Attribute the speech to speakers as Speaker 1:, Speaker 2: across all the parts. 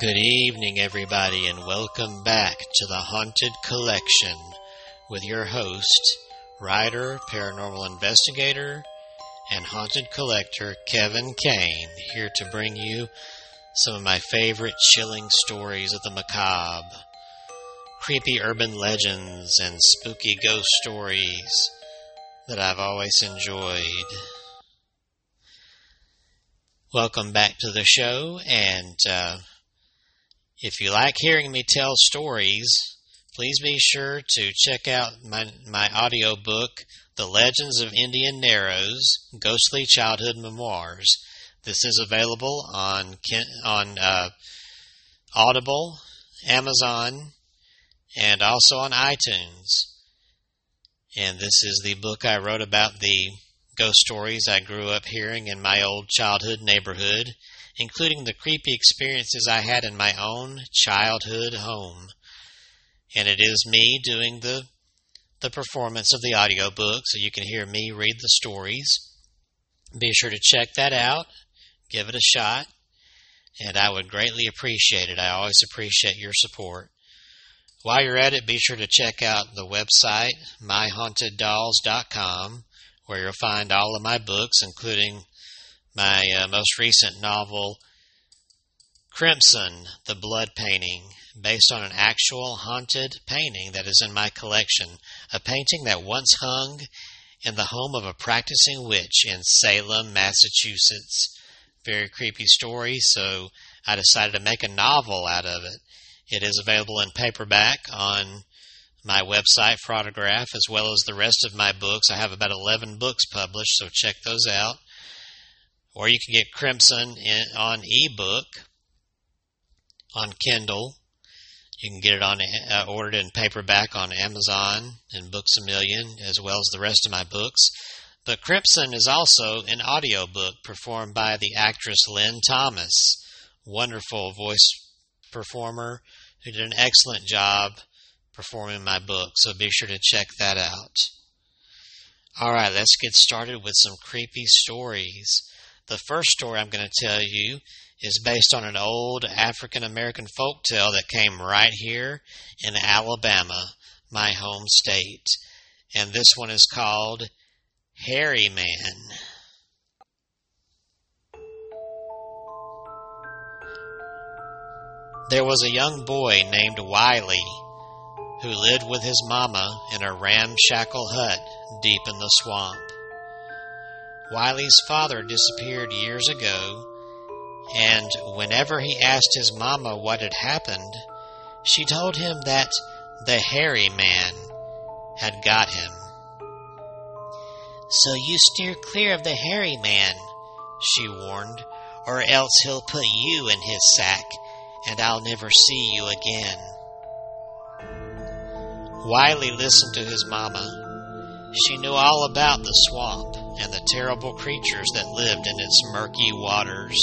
Speaker 1: Good evening, everybody, and welcome back to the Haunted Collection with your host, writer, paranormal investigator, and haunted collector Kevin Kane, here to bring you some of my favorite chilling stories of the macabre, creepy urban legends, and spooky ghost stories that I've always enjoyed. Welcome back to the show, and uh, if you like hearing me tell stories, please be sure to check out my, my audio book, The Legends of Indian Narrows Ghostly Childhood Memoirs. This is available on, on uh, Audible, Amazon, and also on iTunes. And this is the book I wrote about the ghost stories I grew up hearing in my old childhood neighborhood including the creepy experiences I had in my own childhood home. And it is me doing the the performance of the audiobook so you can hear me read the stories. Be sure to check that out, give it a shot, and I would greatly appreciate it. I always appreciate your support. While you're at it, be sure to check out the website, myhaunteddolls.com, where you'll find all of my books, including my uh, most recent novel, Crimson, the Blood Painting, based on an actual haunted painting that is in my collection. A painting that once hung in the home of a practicing witch in Salem, Massachusetts. Very creepy story, so I decided to make a novel out of it. It is available in paperback on my website for autograph, as well as the rest of my books. I have about 11 books published, so check those out or you can get Crimson in, on ebook on Kindle. You can get it on uh, ordered in paperback on Amazon and Books a Million, as well as the rest of my books. But Crimson is also an audiobook performed by the actress Lynn Thomas, wonderful voice performer who did an excellent job performing my book. So be sure to check that out. All right, let's get started with some creepy stories. The first story I'm going to tell you is based on an old African American folk tale that came right here in Alabama, my home state. And this one is called Hairy Man. There was a young boy named Wiley who lived with his mama in a ramshackle hut deep in the swamp. Wiley's father disappeared years ago, and whenever he asked his mama what had happened, she told him that the hairy man had got him. So you steer clear of the hairy man, she warned, or else he'll put you in his sack, and I'll never see you again. Wiley listened to his mama she knew all about the swamp and the terrible creatures that lived in its murky waters.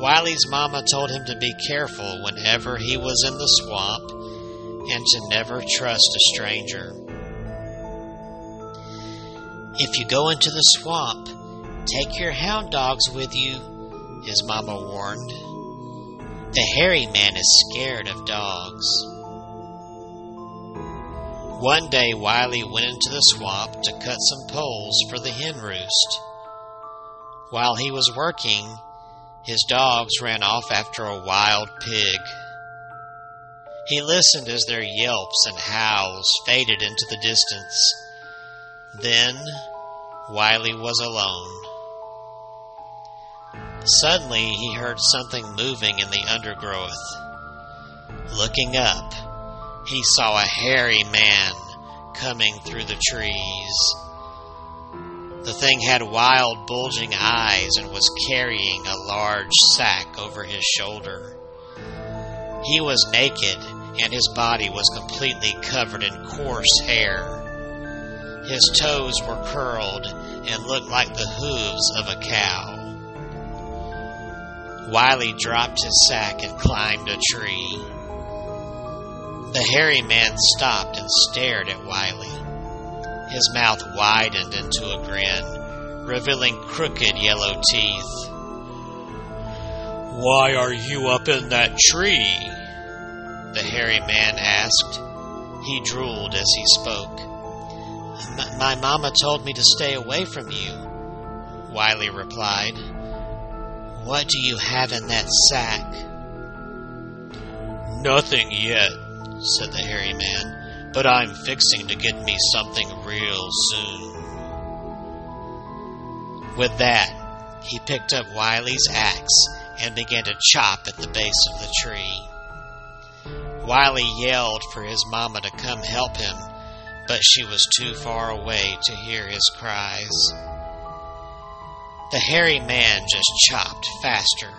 Speaker 1: Wiley's mama told him to be careful whenever he was in the swamp and to never trust a stranger. If you go into the swamp, take your hound dogs with you, his mama warned. The hairy man is scared of dogs. One day Wiley went into the swamp to cut some poles for the hen roost. While he was working, his dogs ran off after a wild pig. He listened as their yelps and howls faded into the distance. Then Wiley was alone. Suddenly he heard something moving in the undergrowth. Looking up, he saw a hairy man coming through the trees. The thing had wild, bulging eyes and was carrying a large sack over his shoulder. He was naked, and his body was completely covered in coarse hair. His toes were curled and looked like the hooves of a cow. Wiley dropped his sack and climbed a tree. The hairy man stopped and stared at Wiley. His mouth widened into a grin, revealing crooked yellow teeth. Why are you up in that tree? The hairy man asked. He drooled as he spoke. My mama told me to stay away from you, Wiley replied. What do you have in that sack? Nothing yet, said the hairy man, but I'm fixing to get me something real soon. With that, he picked up Wiley's axe and began to chop at the base of the tree. Wiley yelled for his mama to come help him, but she was too far away to hear his cries. The hairy man just chopped faster,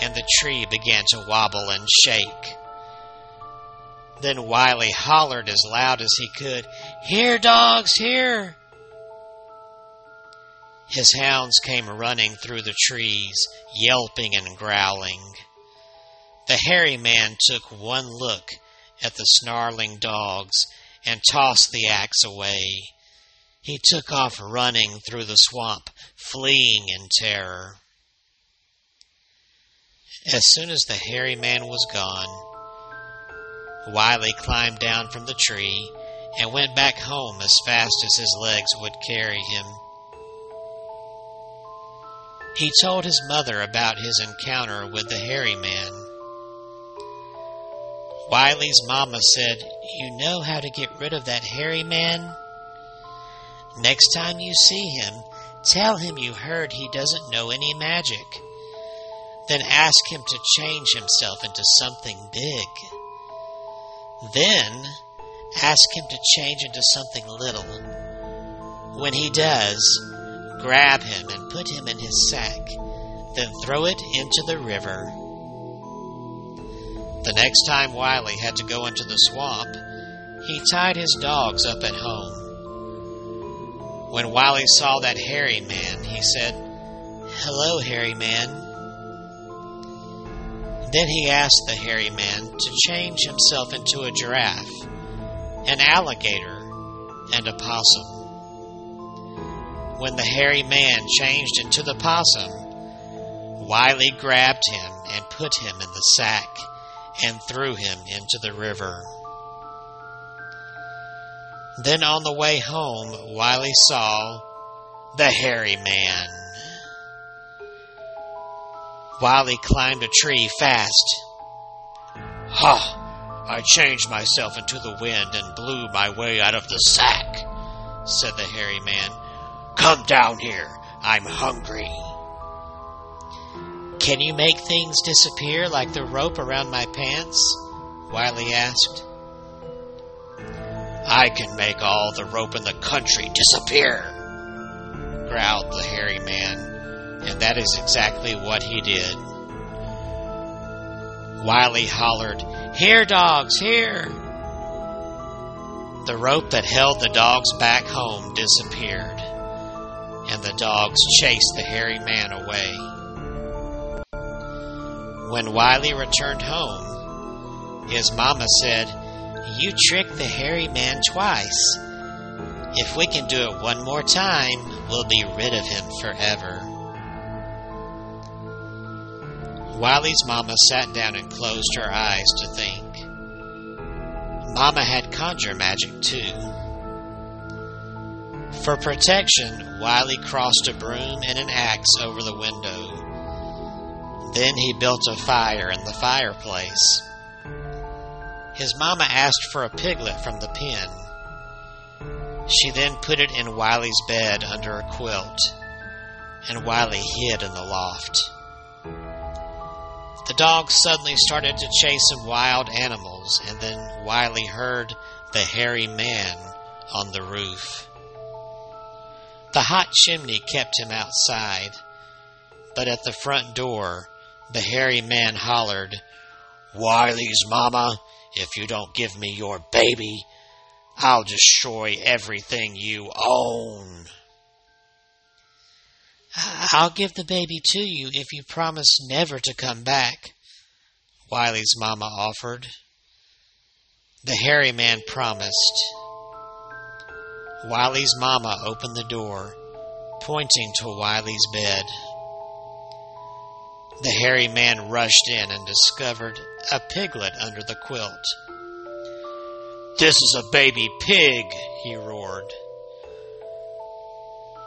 Speaker 1: and the tree began to wobble and shake. Then Wiley hollered as loud as he could, Here, dogs, here! His hounds came running through the trees, yelping and growling. The hairy man took one look at the snarling dogs and tossed the axe away. He took off running through the swamp, fleeing in terror. As soon as the hairy man was gone, Wiley climbed down from the tree and went back home as fast as his legs would carry him. He told his mother about his encounter with the hairy man. Wiley's mama said, You know how to get rid of that hairy man? Next time you see him, tell him you heard he doesn't know any magic. Then ask him to change himself into something big. Then ask him to change into something little. When he does, grab him and put him in his sack, then throw it into the river. The next time Wiley had to go into the swamp, he tied his dogs up at home. When Wiley saw that hairy man, he said, Hello, hairy man. Then he asked the hairy man to change himself into a giraffe, an alligator, and a possum. When the hairy man changed into the possum, Wiley grabbed him and put him in the sack and threw him into the river. Then on the way home, Wiley saw the hairy man. Wiley climbed a tree fast. Ha! I changed myself into the wind and blew my way out of the sack, said the hairy man. Come down here. I'm hungry. Can you make things disappear like the rope around my pants? Wiley asked. I can make all the rope in the country disappear, growled the hairy man and that is exactly what he did. Wiley hollered, Here, dogs, here! The rope that held the dogs back home disappeared, and the dogs chased the hairy man away. When Wiley returned home, his mama said, You tricked the hairy man twice. If we can do it one more time, we'll be rid of him forever. Wiley's mama sat down and closed her eyes to think. Mama had conjure magic too. For protection, Wiley crossed a broom and an axe over the window. Then he built a fire in the fireplace. His mama asked for a piglet from the pen. She then put it in Wiley's bed under a quilt, and Wiley hid in the loft. The dogs suddenly started to chase some wild animals, and then Wiley heard the hairy man on the roof. The hot chimney kept him outside, but at the front door, the hairy man hollered, Wiley's mama, if you don't give me your baby, I'll destroy everything you own. I'll give the baby to you if you promise never to come back, Wiley's mama offered. The hairy man promised. Wiley's mama opened the door, pointing to Wiley's bed. The hairy man rushed in and discovered a piglet under the quilt. This is a baby pig, he roared.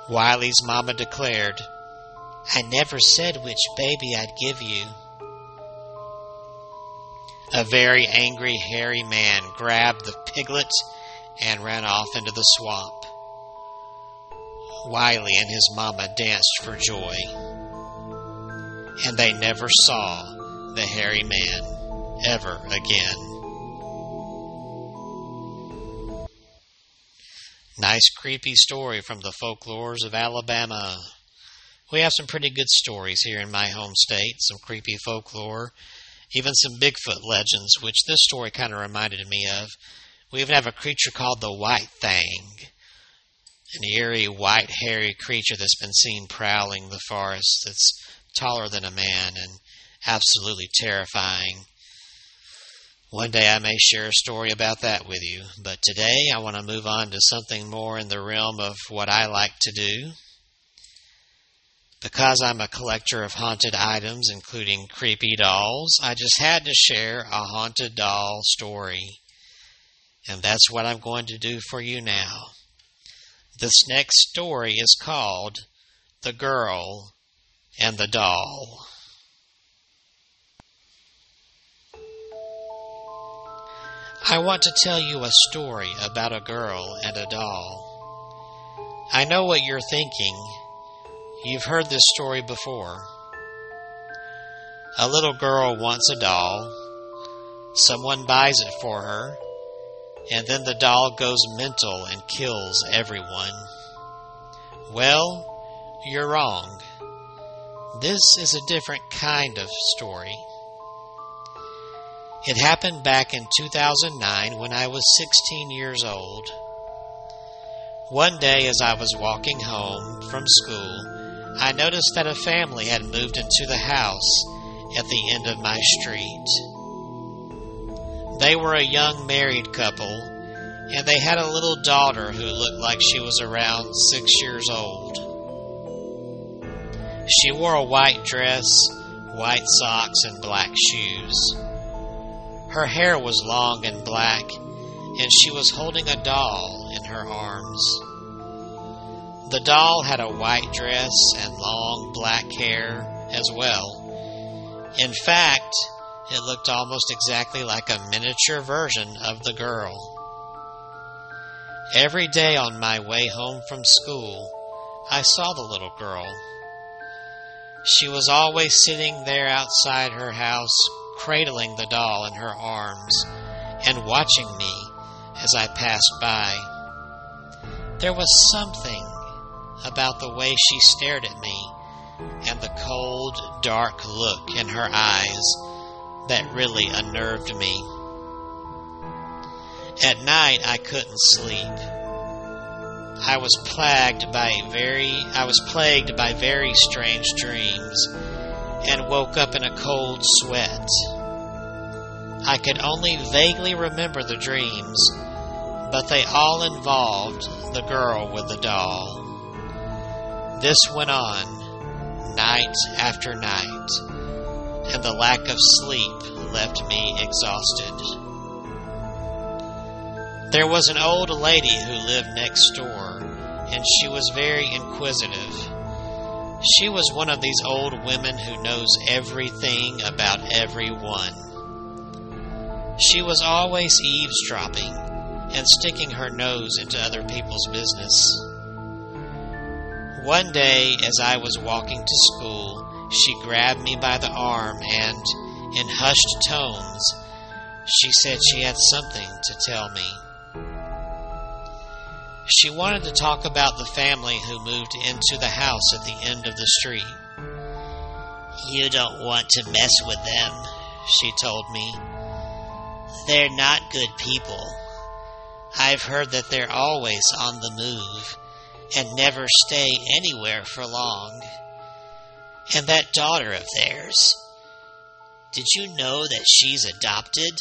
Speaker 1: Wiley's mama declared, I never said which baby I'd give you. A very angry, hairy man grabbed the piglet and ran off into the swamp. Wiley and his mama danced for joy, and they never saw the hairy man ever again. Nice creepy story from the folklores of Alabama. We have some pretty good stories here in my home state, some creepy folklore, even some Bigfoot legends, which this story kind of reminded me of. We even have a creature called the White Thing, an eerie, white, hairy creature that's been seen prowling the forest that's taller than a man and absolutely terrifying. One day I may share a story about that with you, but today I want to move on to something more in the realm of what I like to do. Because I'm a collector of haunted items, including creepy dolls, I just had to share a haunted doll story. And that's what I'm going to do for you now. This next story is called The Girl and the Doll. I want to tell you a story about a girl and a doll. I know what you're thinking. You've heard this story before. A little girl wants a doll. Someone buys it for her, and then the doll goes mental and kills everyone. Well, you're wrong. This is a different kind of story. It happened back in 2009 when I was 16 years old. One day, as I was walking home from school, I noticed that a family had moved into the house at the end of my street. They were a young married couple, and they had a little daughter who looked like she was around six years old. She wore a white dress, white socks, and black shoes. Her hair was long and black, and she was holding a doll in her arms. The doll had a white dress and long black hair as well. In fact, it looked almost exactly like a miniature version of the girl. Every day on my way home from school, I saw the little girl. She was always sitting there outside her house cradling the doll in her arms and watching me as I passed by. There was something about the way she stared at me and the cold, dark look in her eyes that really unnerved me. At night I couldn't sleep. I was plagued by very I was plagued by very strange dreams and woke up in a cold sweat. I could only vaguely remember the dreams, but they all involved the girl with the doll. This went on night after night, and the lack of sleep left me exhausted. There was an old lady who lived next door, and she was very inquisitive. She was one of these old women who knows everything about everyone. She was always eavesdropping and sticking her nose into other people's business. One day, as I was walking to school, she grabbed me by the arm and, in hushed tones, she said she had something to tell me. She wanted to talk about the family who moved into the house at the end of the street. You don't want to mess with them, she told me. They're not good people. I've heard that they're always on the move and never stay anywhere for long. And that daughter of theirs, did you know that she's adopted?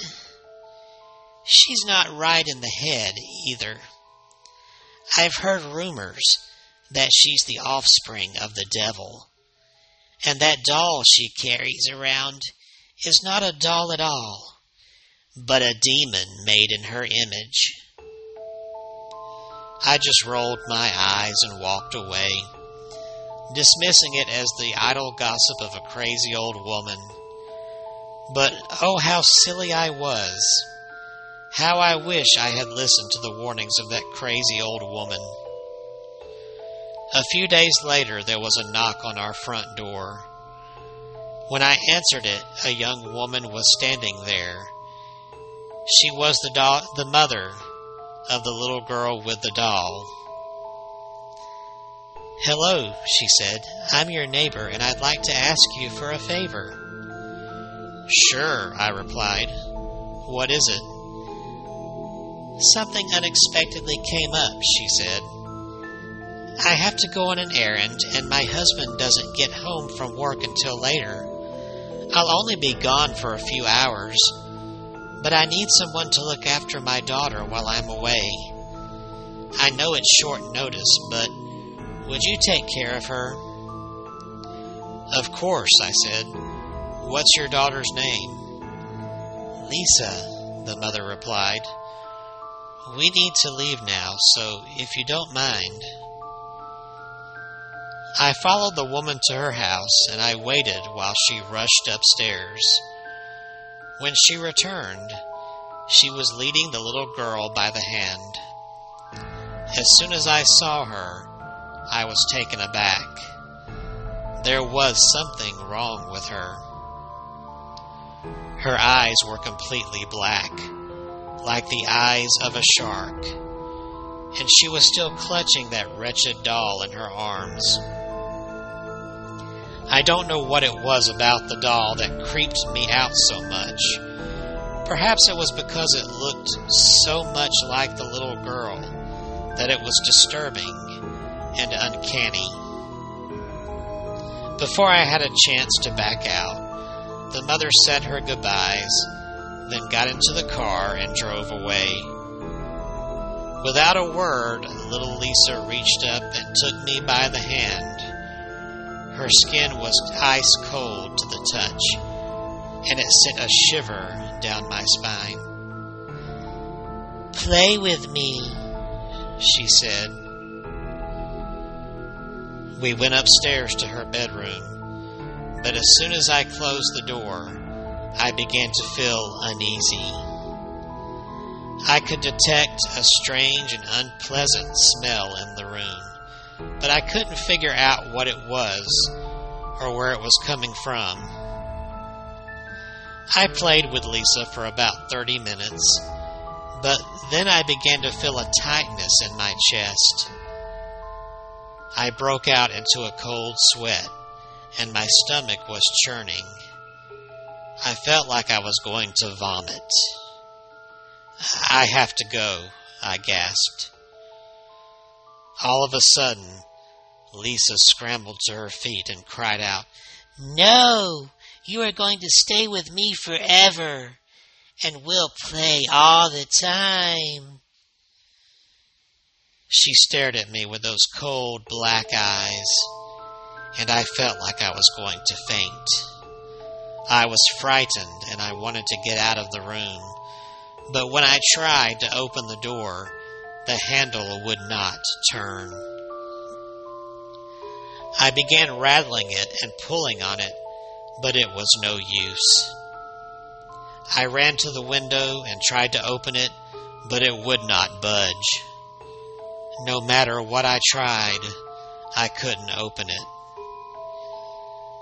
Speaker 1: She's not right in the head either. I've heard rumors that she's the offspring of the devil. And that doll she carries around is not a doll at all, but a demon made in her image. I just rolled my eyes and walked away, dismissing it as the idle gossip of a crazy old woman. But oh, how silly I was! How I wish I had listened to the warnings of that crazy old woman. A few days later, there was a knock on our front door. When I answered it, a young woman was standing there. She was the, the mother of the little girl with the doll. Hello, she said. I'm your neighbor, and I'd like to ask you for a favor. Sure, I replied. What is it? Something unexpectedly came up, she said. I have to go on an errand, and my husband doesn't get home from work until later. I'll only be gone for a few hours, but I need someone to look after my daughter while I'm away. I know it's short notice, but would you take care of her? Of course, I said. What's your daughter's name? Lisa, the mother replied. We need to leave now, so if you don't mind. I followed the woman to her house and I waited while she rushed upstairs. When she returned, she was leading the little girl by the hand. As soon as I saw her, I was taken aback. There was something wrong with her. Her eyes were completely black like the eyes of a shark, and she was still clutching that wretched doll in her arms. I don't know what it was about the doll that creeped me out so much. Perhaps it was because it looked so much like the little girl that it was disturbing and uncanny. Before I had a chance to back out, the mother said her goodbyes then got into the car and drove away. Without a word, little Lisa reached up and took me by the hand. Her skin was ice cold to the touch, and it sent a shiver down my spine. Play with me, she said. We went upstairs to her bedroom, but as soon as I closed the door, I began to feel uneasy. I could detect a strange and unpleasant smell in the room, but I couldn't figure out what it was or where it was coming from. I played with Lisa for about 30 minutes, but then I began to feel a tightness in my chest. I broke out into a cold sweat, and my stomach was churning. I felt like I was going to vomit. I have to go, I gasped. All of a sudden, Lisa scrambled to her feet and cried out, No! You are going to stay with me forever, and we'll play all the time. She stared at me with those cold black eyes, and I felt like I was going to faint. I was frightened and I wanted to get out of the room. But when I tried to open the door, the handle would not turn. I began rattling it and pulling on it, but it was no use. I ran to the window and tried to open it, but it would not budge. No matter what I tried, I couldn't open it.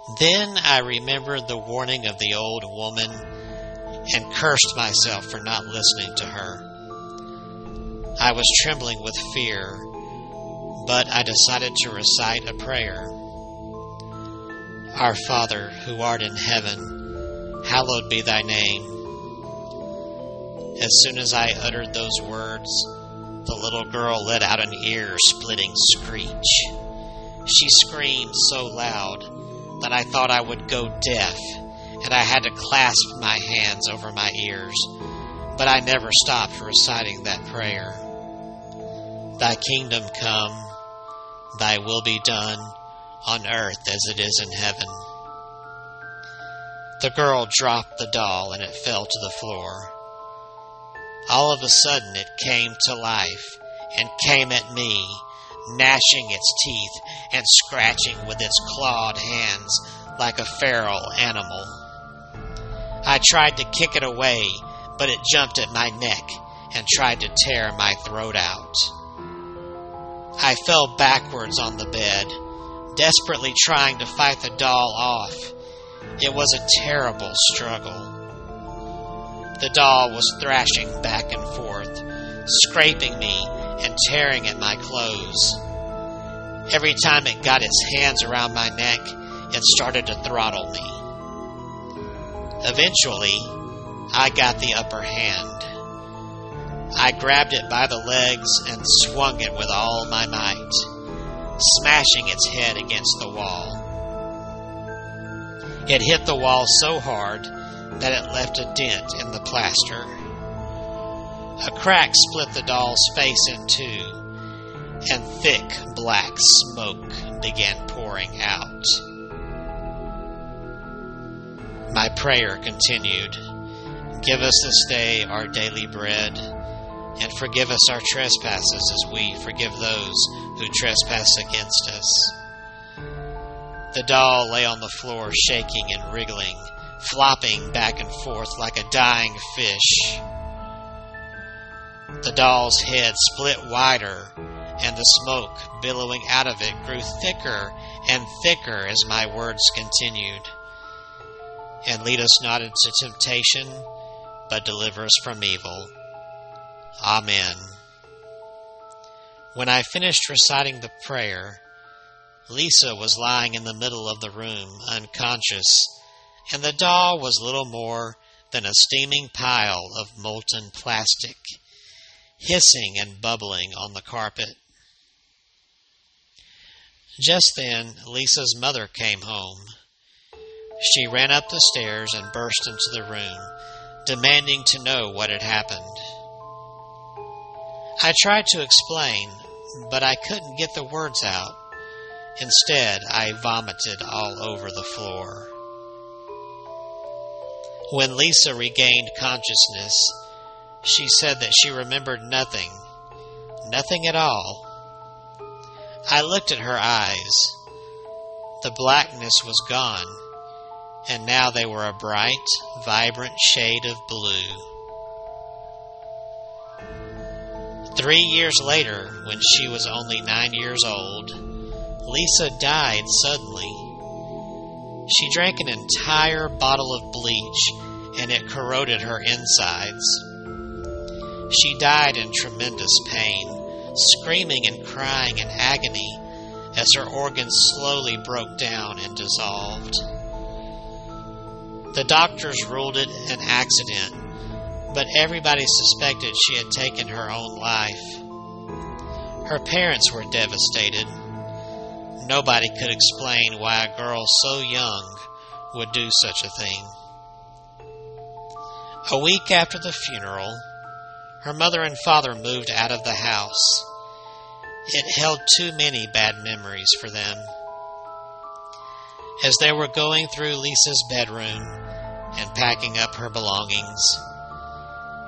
Speaker 1: Then I remembered the warning of the old woman and cursed myself for not listening to her. I was trembling with fear, but I decided to recite a prayer. Our Father, who art in heaven, hallowed be thy name. As soon as I uttered those words, the little girl let out an ear splitting screech. She screamed so loud that I thought I would go deaf, and I had to clasp my hands over my ears. But I never stopped reciting that prayer. Thy kingdom come, thy will be done, on earth as it is in heaven. The girl dropped the doll and it fell to the floor. All of a sudden it came to life and came at me, gnashing its teeth and scratching with its clawed hands like a feral animal. I tried to kick it away, but it jumped at my neck and tried to tear my throat out. I fell backwards on the bed, desperately trying to fight the doll off. It was a terrible struggle. The doll was thrashing back and forth, scraping me and tearing at my clothes. Every time it got its hands around my neck, it started to throttle me. Eventually, I got the upper hand. I grabbed it by the legs and swung it with all my might, smashing its head against the wall. It hit the wall so hard that it left a dent in the plaster. A crack split the doll's face in two, and thick black smoke began pouring out. My prayer continued Give us this day our daily bread, and forgive us our trespasses as we forgive those who trespass against us. The doll lay on the floor, shaking and wriggling, flopping back and forth like a dying fish. The doll's head split wider, and the smoke billowing out of it grew thicker and thicker as my words continued. And lead us not into temptation, but deliver us from evil. Amen. When I finished reciting the prayer, Lisa was lying in the middle of the room, unconscious, and the doll was little more than a steaming pile of molten plastic, hissing and bubbling on the carpet. Just then, Lisa's mother came home. She ran up the stairs and burst into the room, demanding to know what had happened. I tried to explain, but I couldn't get the words out. Instead, I vomited all over the floor. When Lisa regained consciousness, she said that she remembered nothing, nothing at all. I looked at her eyes. The blackness was gone, and now they were a bright, vibrant shade of blue. Three years later, when she was only nine years old, Lisa died suddenly. She drank an entire bottle of bleach and it corroded her insides. She died in tremendous pain, screaming and crying in agony as her organs slowly broke down and dissolved. The doctors ruled it an accident, but everybody suspected she had taken her own life. Her parents were devastated. Nobody could explain why a girl so young would do such a thing. A week after the funeral, her mother and father moved out of the house. It held too many bad memories for them. As they were going through Lisa's bedroom and packing up her belongings,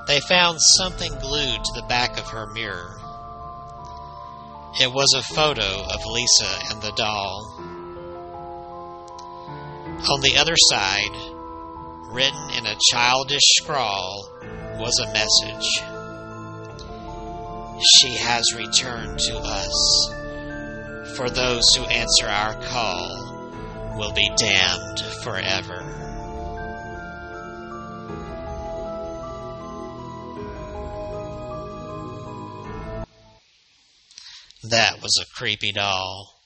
Speaker 1: they found something glued to the back of her mirror. It was a photo of Lisa and the doll. On the other side, written in a childish scrawl, was a message. She has returned to us. For those who answer our call will be damned forever. That was a creepy doll.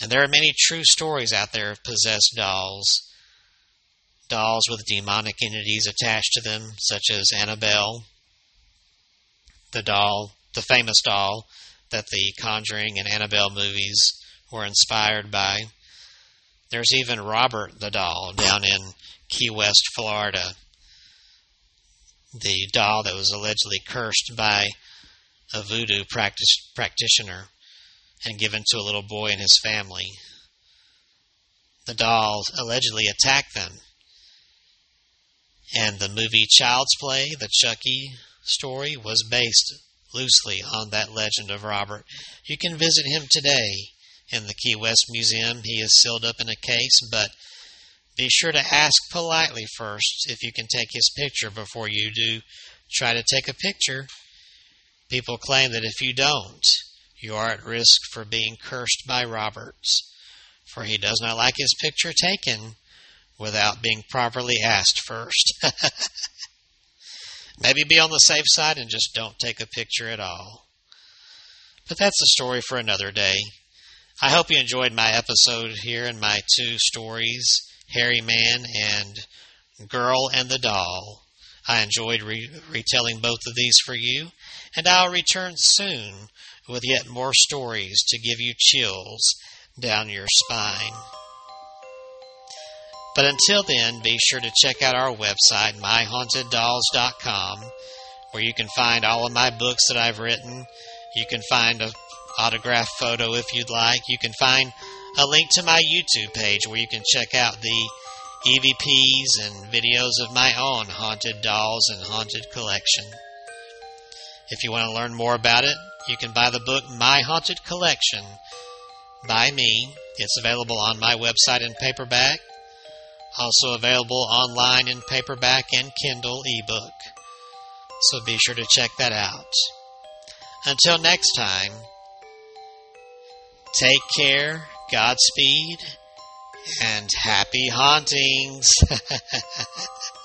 Speaker 1: And there are many true stories out there of possessed dolls. Dolls with demonic entities attached to them, such as Annabelle, the doll, the famous doll that the Conjuring and Annabelle movies were inspired by. There's even Robert the doll down in Key West, Florida. The doll that was allegedly cursed by a voodoo practice, practitioner and given to a little boy and his family. The doll allegedly attacked them And the movie Child's Play, the Chucky story, was based loosely on that legend of Robert. You can visit him today in the Key West Museum. He is sealed up in a case, but be sure to ask politely first if you can take his picture before you do try to take a picture. People claim that if you don't, you are at risk for being cursed by Roberts, for he does not like his picture taken without being properly asked first. Maybe be on the safe side and just don't take a picture at all. But that's a story for another day. I hope you enjoyed my episode here and my two stories, Hairy Man and Girl and the Doll. I enjoyed re- retelling both of these for you, and I'll return soon with yet more stories to give you chills down your spine. But until then, be sure to check out our website, myhaunteddolls.com, where you can find all of my books that I've written. You can find an autographed photo if you'd like. You can find a link to my YouTube page where you can check out the EVPs and videos of my own haunted dolls and haunted collection. If you want to learn more about it, you can buy the book My Haunted Collection by me. It's available on my website in paperback also available online in paperback and Kindle ebook. So be sure to check that out. Until next time, take care, Godspeed, and happy hauntings.